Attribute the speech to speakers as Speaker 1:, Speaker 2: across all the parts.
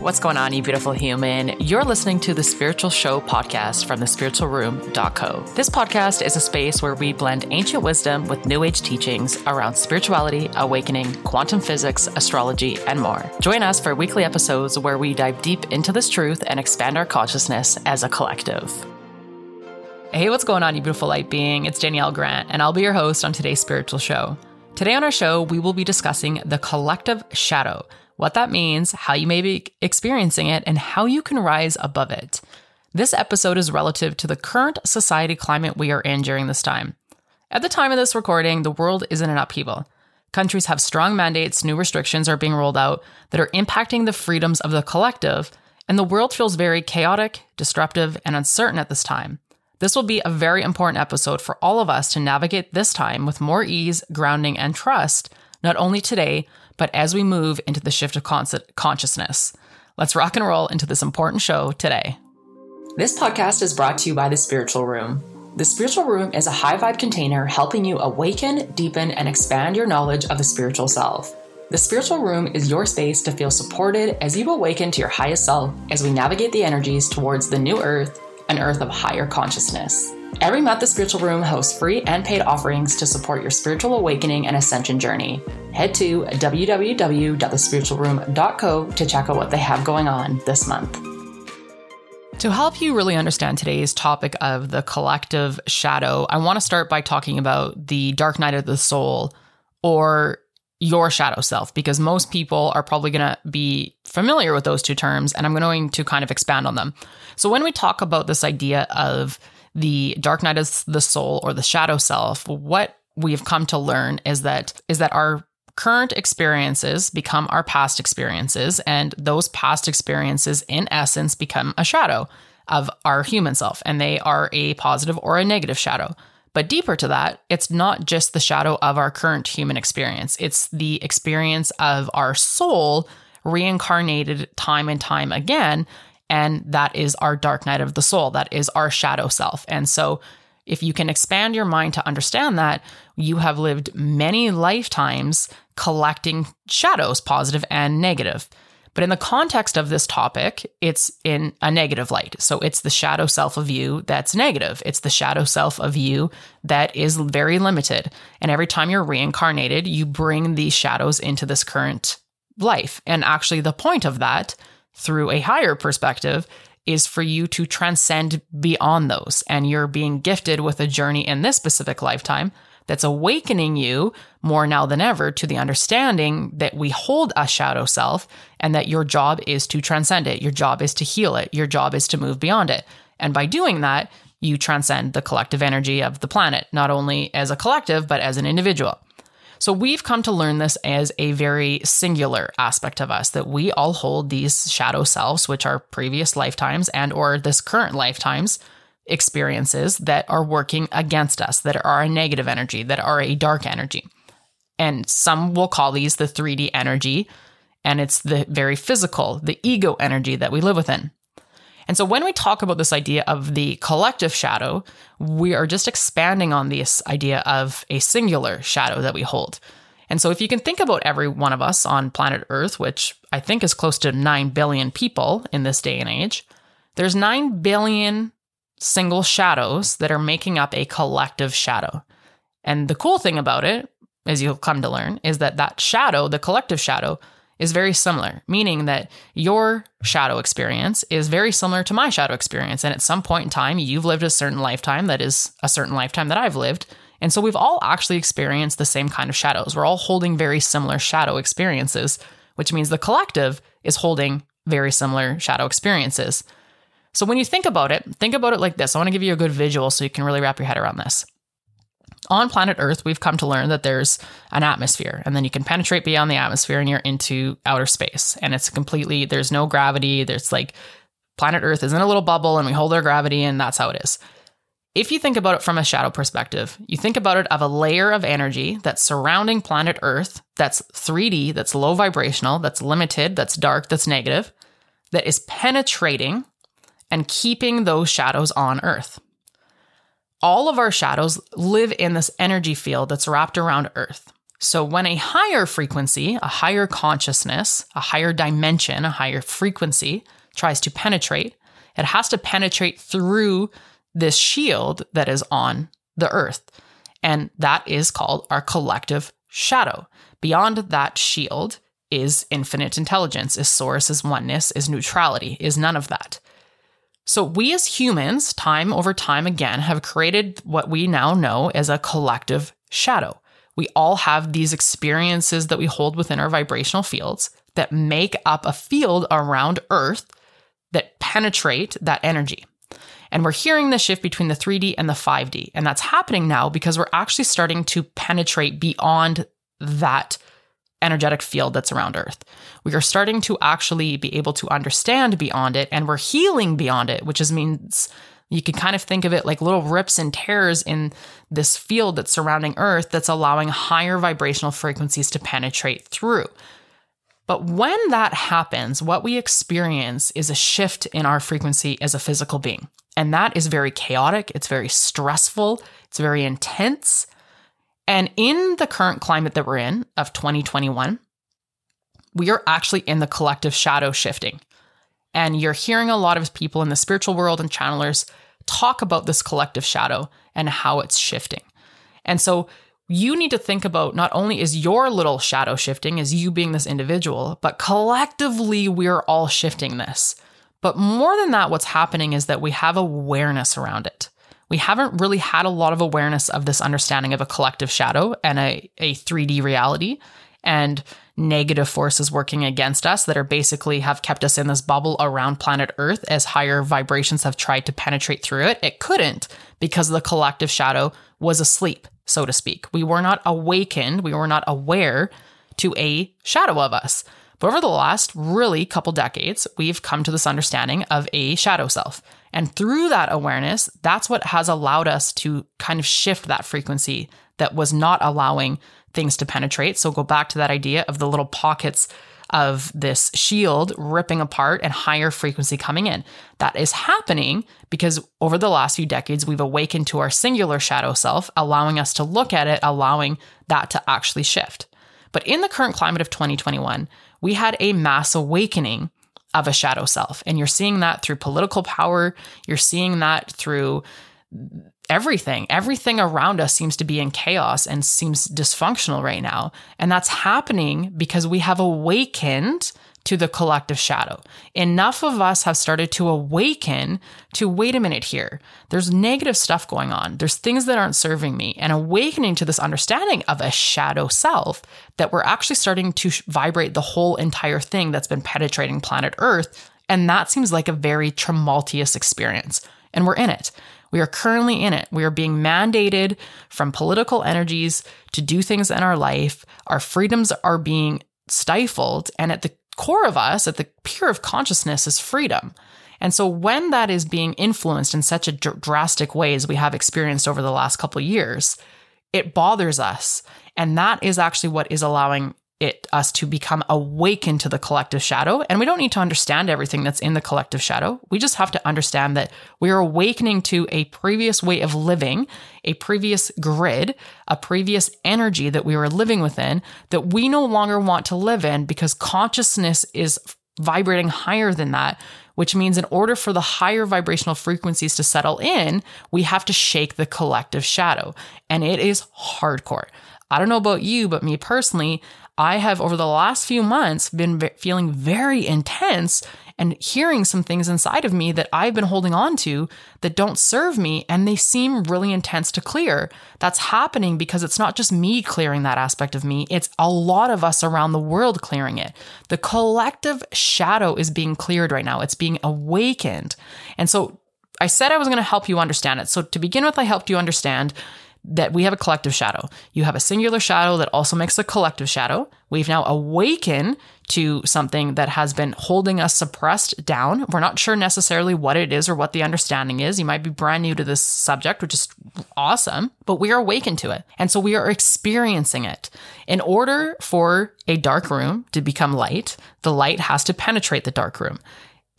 Speaker 1: What's going on, you beautiful human? You're listening to the Spiritual Show podcast from thespiritualroom.co. This podcast is a space where we blend ancient wisdom with new age teachings around spirituality, awakening, quantum physics, astrology, and more. Join us for weekly episodes where we dive deep into this truth and expand our consciousness as a collective. Hey, what's going on, you beautiful light being? It's Danielle Grant, and I'll be your host on today's spiritual show. Today on our show, we will be discussing the collective shadow what that means, how you may be experiencing it, and how you can rise above it. This episode is relative to the current society climate we are in during this time. At the time of this recording, the world is in an upheaval. Countries have strong mandates, new restrictions are being rolled out that are impacting the freedoms of the collective, and the world feels very chaotic, disruptive, and uncertain at this time. This will be a very important episode for all of us to navigate this time with more ease, grounding, and trust, not only today, but as we move into the shift of consciousness. Let's rock and roll into this important show today. This podcast is brought to you by The Spiritual Room. The Spiritual Room is a high vibe container helping you awaken, deepen, and expand your knowledge of the spiritual self. The Spiritual Room is your space to feel supported as you awaken to your highest self as we navigate the energies towards the new earth, an earth of higher consciousness. Every month, the Spiritual Room hosts free and paid offerings to support your spiritual awakening and ascension journey. Head to www.thespiritualroom.co to check out what they have going on this month. To help you really understand today's topic of the collective shadow, I want to start by talking about the dark night of the soul or your shadow self, because most people are probably going to be familiar with those two terms, and I'm going to kind of expand on them. So, when we talk about this idea of the dark night of the soul or the shadow self, what we've come to learn is that is that our current experiences become our past experiences and those past experiences in essence become a shadow of our human self and they are a positive or a negative shadow. But deeper to that, it's not just the shadow of our current human experience. It's the experience of our soul reincarnated time and time again and that is our dark night of the soul. That is our shadow self. And so, if you can expand your mind to understand that, you have lived many lifetimes collecting shadows, positive and negative. But in the context of this topic, it's in a negative light. So it's the shadow self of you that's negative. It's the shadow self of you that is very limited. And every time you're reincarnated, you bring these shadows into this current life. And actually, the point of that through a higher perspective is for you to transcend beyond those. And you're being gifted with a journey in this specific lifetime that's awakening you more now than ever to the understanding that we hold a shadow self and that your job is to transcend it. Your job is to heal it. Your job is to move beyond it. And by doing that, you transcend the collective energy of the planet, not only as a collective, but as an individual. So we've come to learn this as a very singular aspect of us that we all hold these shadow selves, which are previous lifetimes and or this current lifetimes experiences that are working against us, that are a negative energy, that are a dark energy. And some will call these the 3D energy, and it's the very physical, the ego energy that we live within. And so when we talk about this idea of the collective shadow, we are just expanding on this idea of a singular shadow that we hold. And so if you can think about every one of us on planet Earth, which I think is close to 9 billion people in this day and age, there's 9 billion single shadows that are making up a collective shadow. And the cool thing about it, as you'll come to learn, is that that shadow, the collective shadow, is very similar, meaning that your shadow experience is very similar to my shadow experience. And at some point in time, you've lived a certain lifetime that is a certain lifetime that I've lived. And so we've all actually experienced the same kind of shadows. We're all holding very similar shadow experiences, which means the collective is holding very similar shadow experiences. So when you think about it, think about it like this. I want to give you a good visual so you can really wrap your head around this on planet Earth, we've come to learn that there's an atmosphere, and then you can penetrate beyond the atmosphere and you're into outer space. And it's completely, there's no gravity. There's like planet Earth is in a little bubble and we hold our gravity, and that's how it is. If you think about it from a shadow perspective, you think about it of a layer of energy that's surrounding planet Earth, that's 3D, that's low vibrational, that's limited, that's dark, that's negative, that is penetrating and keeping those shadows on Earth all of our shadows live in this energy field that's wrapped around Earth. So, when a higher frequency, a higher consciousness, a higher dimension, a higher frequency tries to penetrate, it has to penetrate through this shield that is on the earth. And that is called our collective shadow. Beyond that shield is infinite intelligence, is source, is oneness, is neutrality, is none of that. So, we as humans, time over time again, have created what we now know as a collective shadow. We all have these experiences that we hold within our vibrational fields that make up a field around Earth that penetrate that energy. And we're hearing the shift between the 3D and the 5D. And that's happening now because we're actually starting to penetrate beyond that energetic field that's around Earth. We are starting to actually be able to understand beyond it and we're healing beyond it, which is means you can kind of think of it like little rips and tears in this field that's surrounding Earth that's allowing higher vibrational frequencies to penetrate through. But when that happens, what we experience is a shift in our frequency as a physical being. And that is very chaotic, it's very stressful, it's very intense. And in the current climate that we're in of 2021, we are actually in the collective shadow shifting. And you're hearing a lot of people in the spiritual world and channelers talk about this collective shadow and how it's shifting. And so you need to think about not only is your little shadow shifting as you being this individual, but collectively we're all shifting this. But more than that, what's happening is that we have awareness around it. We haven't really had a lot of awareness of this understanding of a collective shadow and a, a 3D reality and negative forces working against us that are basically have kept us in this bubble around planet Earth as higher vibrations have tried to penetrate through it. It couldn't because the collective shadow was asleep, so to speak. We were not awakened, we were not aware to a shadow of us. But over the last really couple decades, we've come to this understanding of a shadow self. And through that awareness, that's what has allowed us to kind of shift that frequency that was not allowing things to penetrate. So go back to that idea of the little pockets of this shield ripping apart and higher frequency coming in. That is happening because over the last few decades, we've awakened to our singular shadow self, allowing us to look at it, allowing that to actually shift. But in the current climate of 2021, we had a mass awakening of a shadow self. And you're seeing that through political power, you're seeing that through everything. Everything around us seems to be in chaos and seems dysfunctional right now. And that's happening because we have awakened to the collective shadow. Enough of us have started to awaken to wait a minute here. There's negative stuff going on. There's things that aren't serving me. And awakening to this understanding of a shadow self that we're actually starting to vibrate the whole entire thing that's been penetrating planet Earth. And that seems like a very tumultuous experience. And we're in it. We are currently in it. We are being mandated from political energies to do things in our life. Our freedoms are being stifled. And at the core of us, at the pure of consciousness, is freedom. And so when that is being influenced in such a dr- drastic way as we have experienced over the last couple years, it bothers us. And that is actually what is allowing it us to become awakened to the collective shadow. And we don't need to understand everything that's in the collective shadow. We just have to understand that we are awakening to a previous way of living a previous grid a previous energy that we were living within that we no longer want to live in because consciousness is vibrating higher than that which means in order for the higher vibrational frequencies to settle in we have to shake the collective shadow. And it is hardcore I don't know about you, but me personally, I have over the last few months been feeling very intense and hearing some things inside of me that I've been holding on to that don't serve me and they seem really intense to clear. That's happening because it's not just me clearing that aspect of me, it's a lot of us around the world clearing it. The collective shadow is being cleared right now, it's being awakened. And so I said I was going to help you understand it. So to begin with, I helped you understand that we have a collective shadow. You have a singular shadow that also makes a collective shadow. We've now awakened to something that has been holding us suppressed down. We're not sure necessarily what it is or what the understanding is. You might be brand new to this subject, which is awesome, but we are awakened to it. And so we are experiencing it. In order for a dark room to become light, the light has to penetrate the dark room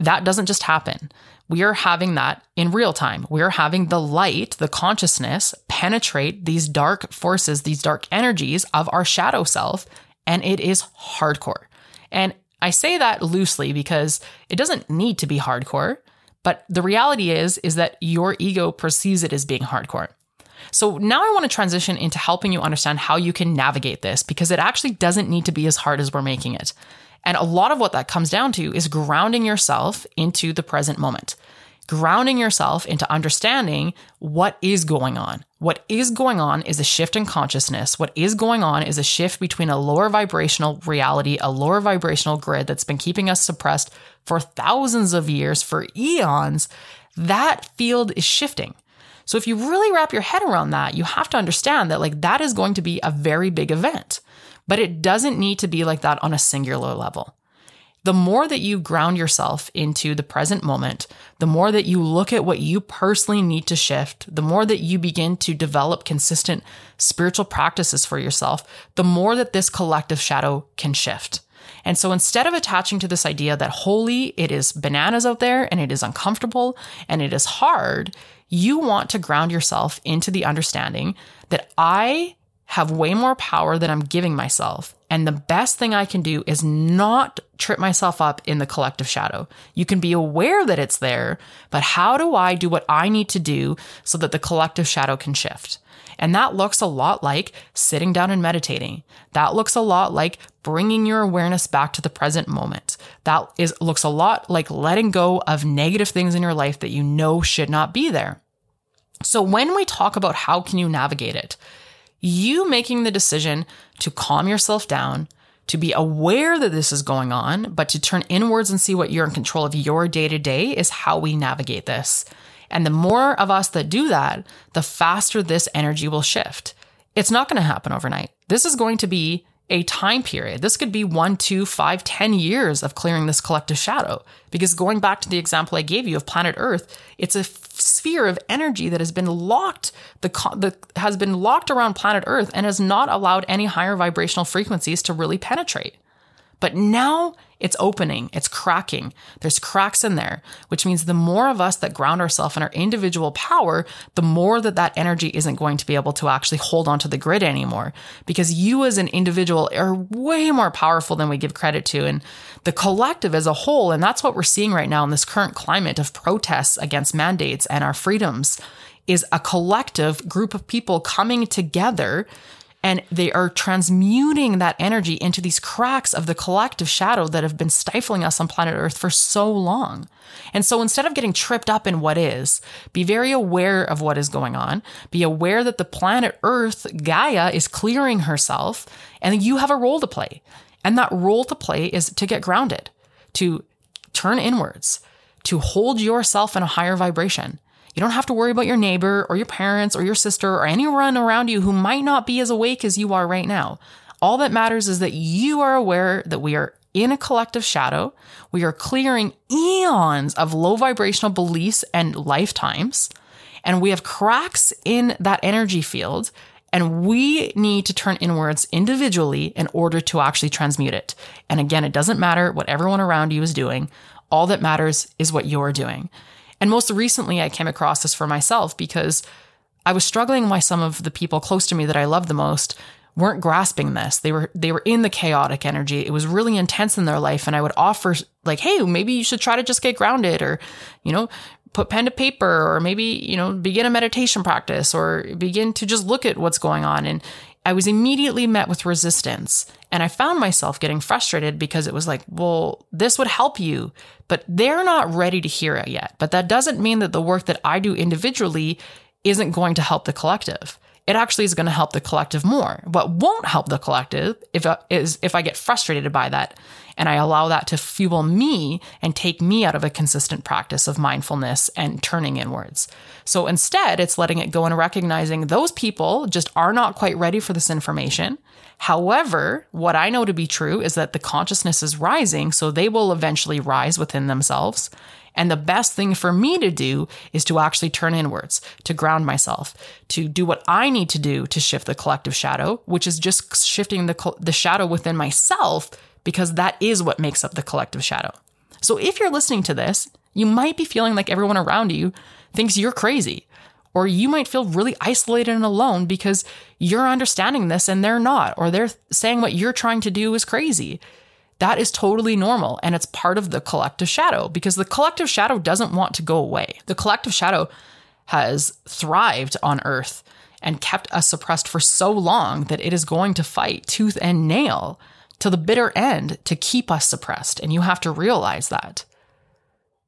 Speaker 1: that doesn't just happen. We are having that in real time. We are having the light, the consciousness penetrate these dark forces, these dark energies of our shadow self, and it is hardcore. And I say that loosely because it doesn't need to be hardcore, but the reality is is that your ego perceives it as being hardcore. So now I want to transition into helping you understand how you can navigate this because it actually doesn't need to be as hard as we're making it. And a lot of what that comes down to is grounding yourself into the present moment, grounding yourself into understanding what is going on. What is going on is a shift in consciousness. What is going on is a shift between a lower vibrational reality, a lower vibrational grid that's been keeping us suppressed for thousands of years, for eons. That field is shifting. So if you really wrap your head around that, you have to understand that like that is going to be a very big event. But it doesn't need to be like that on a singular level. The more that you ground yourself into the present moment, the more that you look at what you personally need to shift, the more that you begin to develop consistent spiritual practices for yourself, the more that this collective shadow can shift. And so instead of attaching to this idea that holy, it is bananas out there and it is uncomfortable and it is hard, you want to ground yourself into the understanding that I have way more power than I'm giving myself. And the best thing I can do is not trip myself up in the collective shadow. You can be aware that it's there, but how do I do what I need to do so that the collective shadow can shift? And that looks a lot like sitting down and meditating. That looks a lot like bringing your awareness back to the present moment. That is looks a lot like letting go of negative things in your life that you know should not be there. So when we talk about how can you navigate it, you making the decision to calm yourself down, to be aware that this is going on, but to turn inwards and see what you're in control of your day to day is how we navigate this. And the more of us that do that, the faster this energy will shift. It's not going to happen overnight. This is going to be a time period. This could be one, two, five, ten years of clearing this collective shadow. Because going back to the example I gave you of planet Earth, it's a sphere of energy that has been locked, the, the has been locked around planet Earth and has not allowed any higher vibrational frequencies to really penetrate. But now it's opening, it's cracking. There's cracks in there, which means the more of us that ground ourselves in our individual power, the more that that energy isn't going to be able to actually hold onto the grid anymore. Because you as an individual are way more powerful than we give credit to. And the collective as a whole, and that's what we're seeing right now in this current climate of protests against mandates and our freedoms, is a collective group of people coming together and they are transmuting that energy into these cracks of the collective shadow that have been stifling us on planet Earth for so long. And so instead of getting tripped up in what is, be very aware of what is going on. Be aware that the planet Earth, Gaia, is clearing herself and you have a role to play. And that role to play is to get grounded, to turn inwards, to hold yourself in a higher vibration you don't have to worry about your neighbor or your parents or your sister or anyone around you who might not be as awake as you are right now. All that matters is that you are aware that we are in a collective shadow. We are clearing eons of low vibrational beliefs and lifetimes. And we have cracks in that energy field. And we need to turn inwards individually in order to actually transmute it. And again, it doesn't matter what everyone around you is doing. All that matters is what you're doing. And most recently, I came across this for myself because I was struggling why some of the people close to me that I love the most weren't grasping this. They were they were in the chaotic energy. It was really intense in their life and I would offer like, "Hey, maybe you should try to just get grounded or, you know, put pen to paper or maybe, you know, begin a meditation practice or begin to just look at what's going on." And I was immediately met with resistance. And I found myself getting frustrated because it was like, well, this would help you, but they're not ready to hear it yet. But that doesn't mean that the work that I do individually isn't going to help the collective. It actually is going to help the collective more. What won't help the collective if, uh, is if I get frustrated by that and I allow that to fuel me and take me out of a consistent practice of mindfulness and turning inwards. So instead, it's letting it go and recognizing those people just are not quite ready for this information. However, what I know to be true is that the consciousness is rising, so they will eventually rise within themselves. And the best thing for me to do is to actually turn inwards, to ground myself, to do what I need to do to shift the collective shadow, which is just shifting the, the shadow within myself because that is what makes up the collective shadow. So if you're listening to this, you might be feeling like everyone around you thinks you're crazy. Or you might feel really isolated and alone because you're understanding this and they're not, or they're saying what you're trying to do is crazy. That is totally normal. And it's part of the collective shadow because the collective shadow doesn't want to go away. The collective shadow has thrived on Earth and kept us suppressed for so long that it is going to fight tooth and nail to the bitter end to keep us suppressed. And you have to realize that.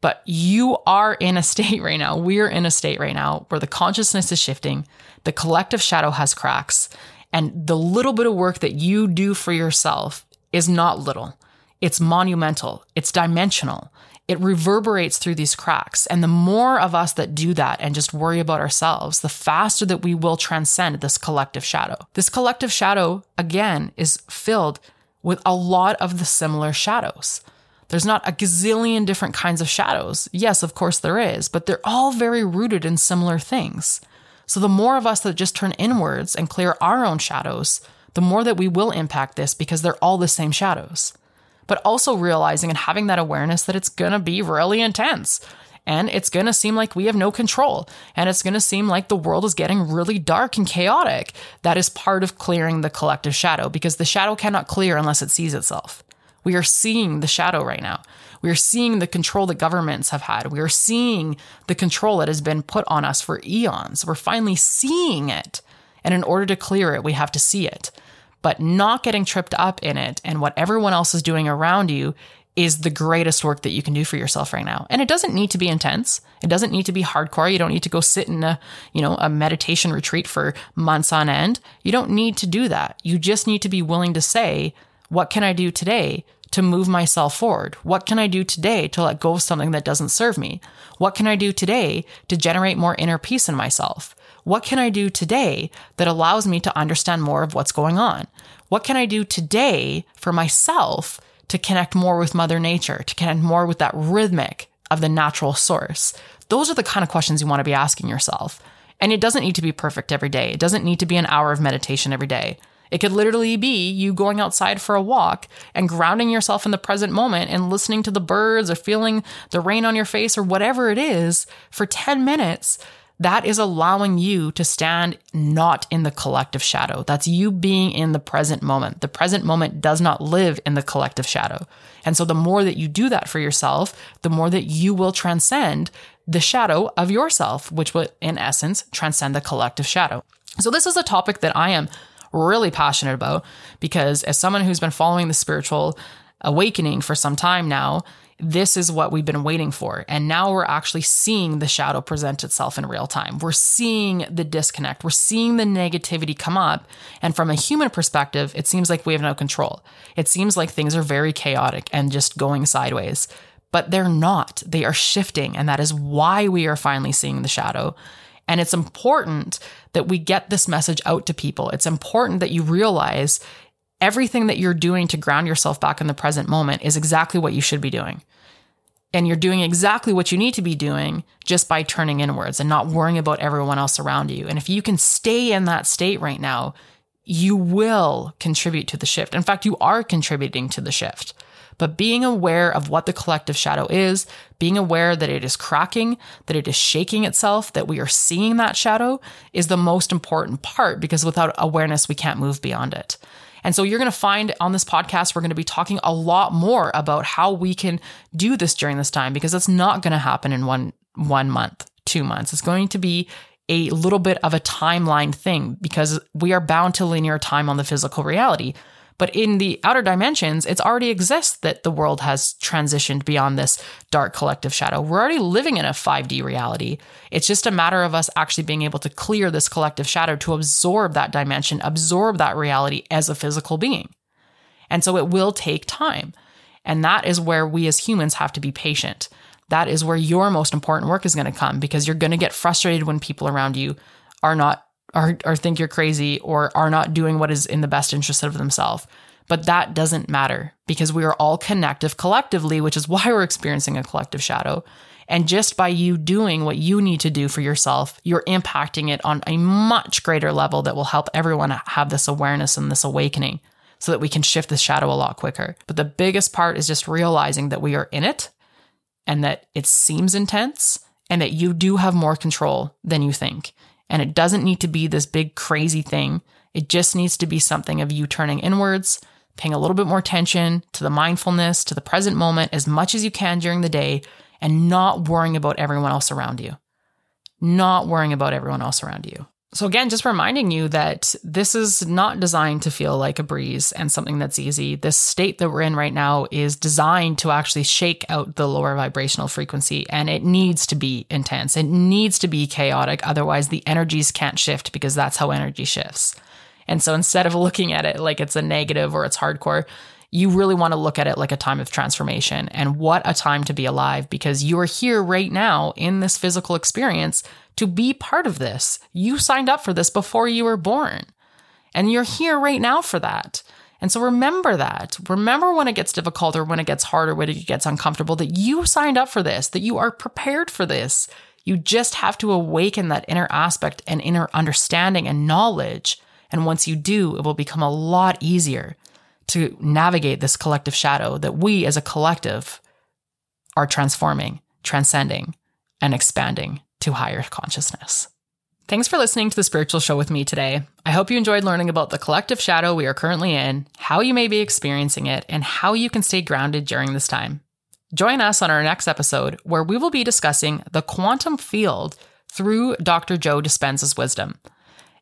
Speaker 1: But you are in a state right now, we're in a state right now where the consciousness is shifting, the collective shadow has cracks, and the little bit of work that you do for yourself is not little. It's monumental, it's dimensional. It reverberates through these cracks. And the more of us that do that and just worry about ourselves, the faster that we will transcend this collective shadow. This collective shadow, again, is filled with a lot of the similar shadows. There's not a gazillion different kinds of shadows. Yes, of course there is, but they're all very rooted in similar things. So the more of us that just turn inwards and clear our own shadows, the more that we will impact this because they're all the same shadows. But also realizing and having that awareness that it's gonna be really intense. And it's gonna seem like we have no control. And it's gonna seem like the world is getting really dark and chaotic. That is part of clearing the collective shadow because the shadow cannot clear unless it sees itself. We are seeing the shadow right now. We are seeing the control that governments have had. We are seeing the control that has been put on us for eons. We're finally seeing it. And in order to clear it, we have to see it. But not getting tripped up in it and what everyone else is doing around you is the greatest work that you can do for yourself right now. And it doesn't need to be intense. It doesn't need to be hardcore. You don't need to go sit in a, you know, a meditation retreat for months on end. You don't need to do that. You just need to be willing to say, what can I do today to move myself forward? What can I do today to let go of something that doesn't serve me? What can I do today to generate more inner peace in myself? What can I do today that allows me to understand more of what's going on? What can I do today for myself to connect more with Mother Nature, to connect more with that rhythmic of the natural source? Those are the kind of questions you want to be asking yourself. And it doesn't need to be perfect every day. It doesn't need to be an hour of meditation every day. It could literally be you going outside for a walk and grounding yourself in the present moment and listening to the birds or feeling the rain on your face or whatever it is for 10 minutes. That is allowing you to stand not in the collective shadow. That's you being in the present moment. The present moment does not live in the collective shadow. And so the more that you do that for yourself, the more that you will transcend the shadow of yourself, which will, in essence, transcend the collective shadow. So, this is a topic that I am really passionate about because as someone who's been following the spiritual awakening for some time now, this is what we've been waiting for. And now we're actually seeing the shadow present itself in real time. We're seeing the disconnect. We're seeing the negativity come up. And from a human perspective, it seems like we have no control. It seems like things are very chaotic and just going sideways. But they're not. They are shifting. And that is why we are finally seeing the shadow. And it's important that we get this message out to people. It's important that you realize everything that you're doing to ground yourself back in the present moment is exactly what you should be doing. And you're doing exactly what you need to be doing just by turning inwards and not worrying about everyone else around you. And if you can stay in that state right now, you will contribute to the shift. In fact, you are contributing to the shift. But being aware of what the collective shadow is, being aware that it is cracking, that it is shaking itself, that we are seeing that shadow is the most important part because without awareness, we can't move beyond it. And so you're going to find on this podcast, we're going to be talking a lot more about how we can do this during this time because it's not going to happen in one, one month, two months. It's going to be a little bit of a timeline thing because we are bound to linear time on the physical reality. But in the outer dimensions, it's already exists that the world has transitioned beyond this dark collective shadow. We're already living in a 5D reality. It's just a matter of us actually being able to clear this collective shadow to absorb that dimension, absorb that reality as a physical being. And so it will take time. And that is where we as humans have to be patient. That is where your most important work is going to come because you're going to get frustrated when people around you are not or, or think you're crazy or are not doing what is in the best interest of themselves. But that doesn't matter because we are all connective collectively, which is why we're experiencing a collective shadow. And just by you doing what you need to do for yourself, you're impacting it on a much greater level that will help everyone have this awareness and this awakening so that we can shift the shadow a lot quicker. But the biggest part is just realizing that we are in it and that it seems intense and that you do have more control than you think. And it doesn't need to be this big crazy thing. It just needs to be something of you turning inwards, paying a little bit more attention to the mindfulness, to the present moment as much as you can during the day, and not worrying about everyone else around you. Not worrying about everyone else around you. So, again, just reminding you that this is not designed to feel like a breeze and something that's easy. This state that we're in right now is designed to actually shake out the lower vibrational frequency, and it needs to be intense. It needs to be chaotic. Otherwise, the energies can't shift because that's how energy shifts. And so, instead of looking at it like it's a negative or it's hardcore, you really want to look at it like a time of transformation and what a time to be alive because you are here right now in this physical experience to be part of this. You signed up for this before you were born, and you're here right now for that. And so remember that. Remember when it gets difficult or when it gets hard or when it gets uncomfortable that you signed up for this, that you are prepared for this. You just have to awaken that inner aspect and inner understanding and knowledge. And once you do, it will become a lot easier to navigate this collective shadow that we as a collective are transforming, transcending, and expanding to higher consciousness. Thanks for listening to the spiritual show with me today. I hope you enjoyed learning about the collective shadow we are currently in, how you may be experiencing it, and how you can stay grounded during this time. Join us on our next episode where we will be discussing the quantum field through Dr. Joe Dispenza's wisdom.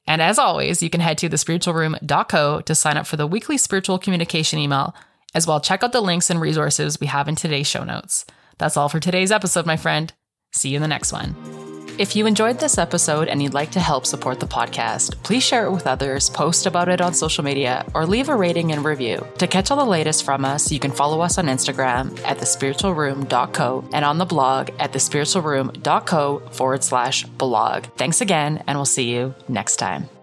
Speaker 1: And as always, you can head to thespiritualroom.co to sign up for the weekly spiritual communication email, as well check out the links and resources we have in today's show notes. That's all for today's episode, my friend. See you in the next one. If you enjoyed this episode and you'd like to help support the podcast, please share it with others, post about it on social media, or leave a rating and review. To catch all the latest from us, you can follow us on Instagram at thespiritualroom.co and on the blog at thespiritualroom.co forward slash blog. Thanks again, and we'll see you next time.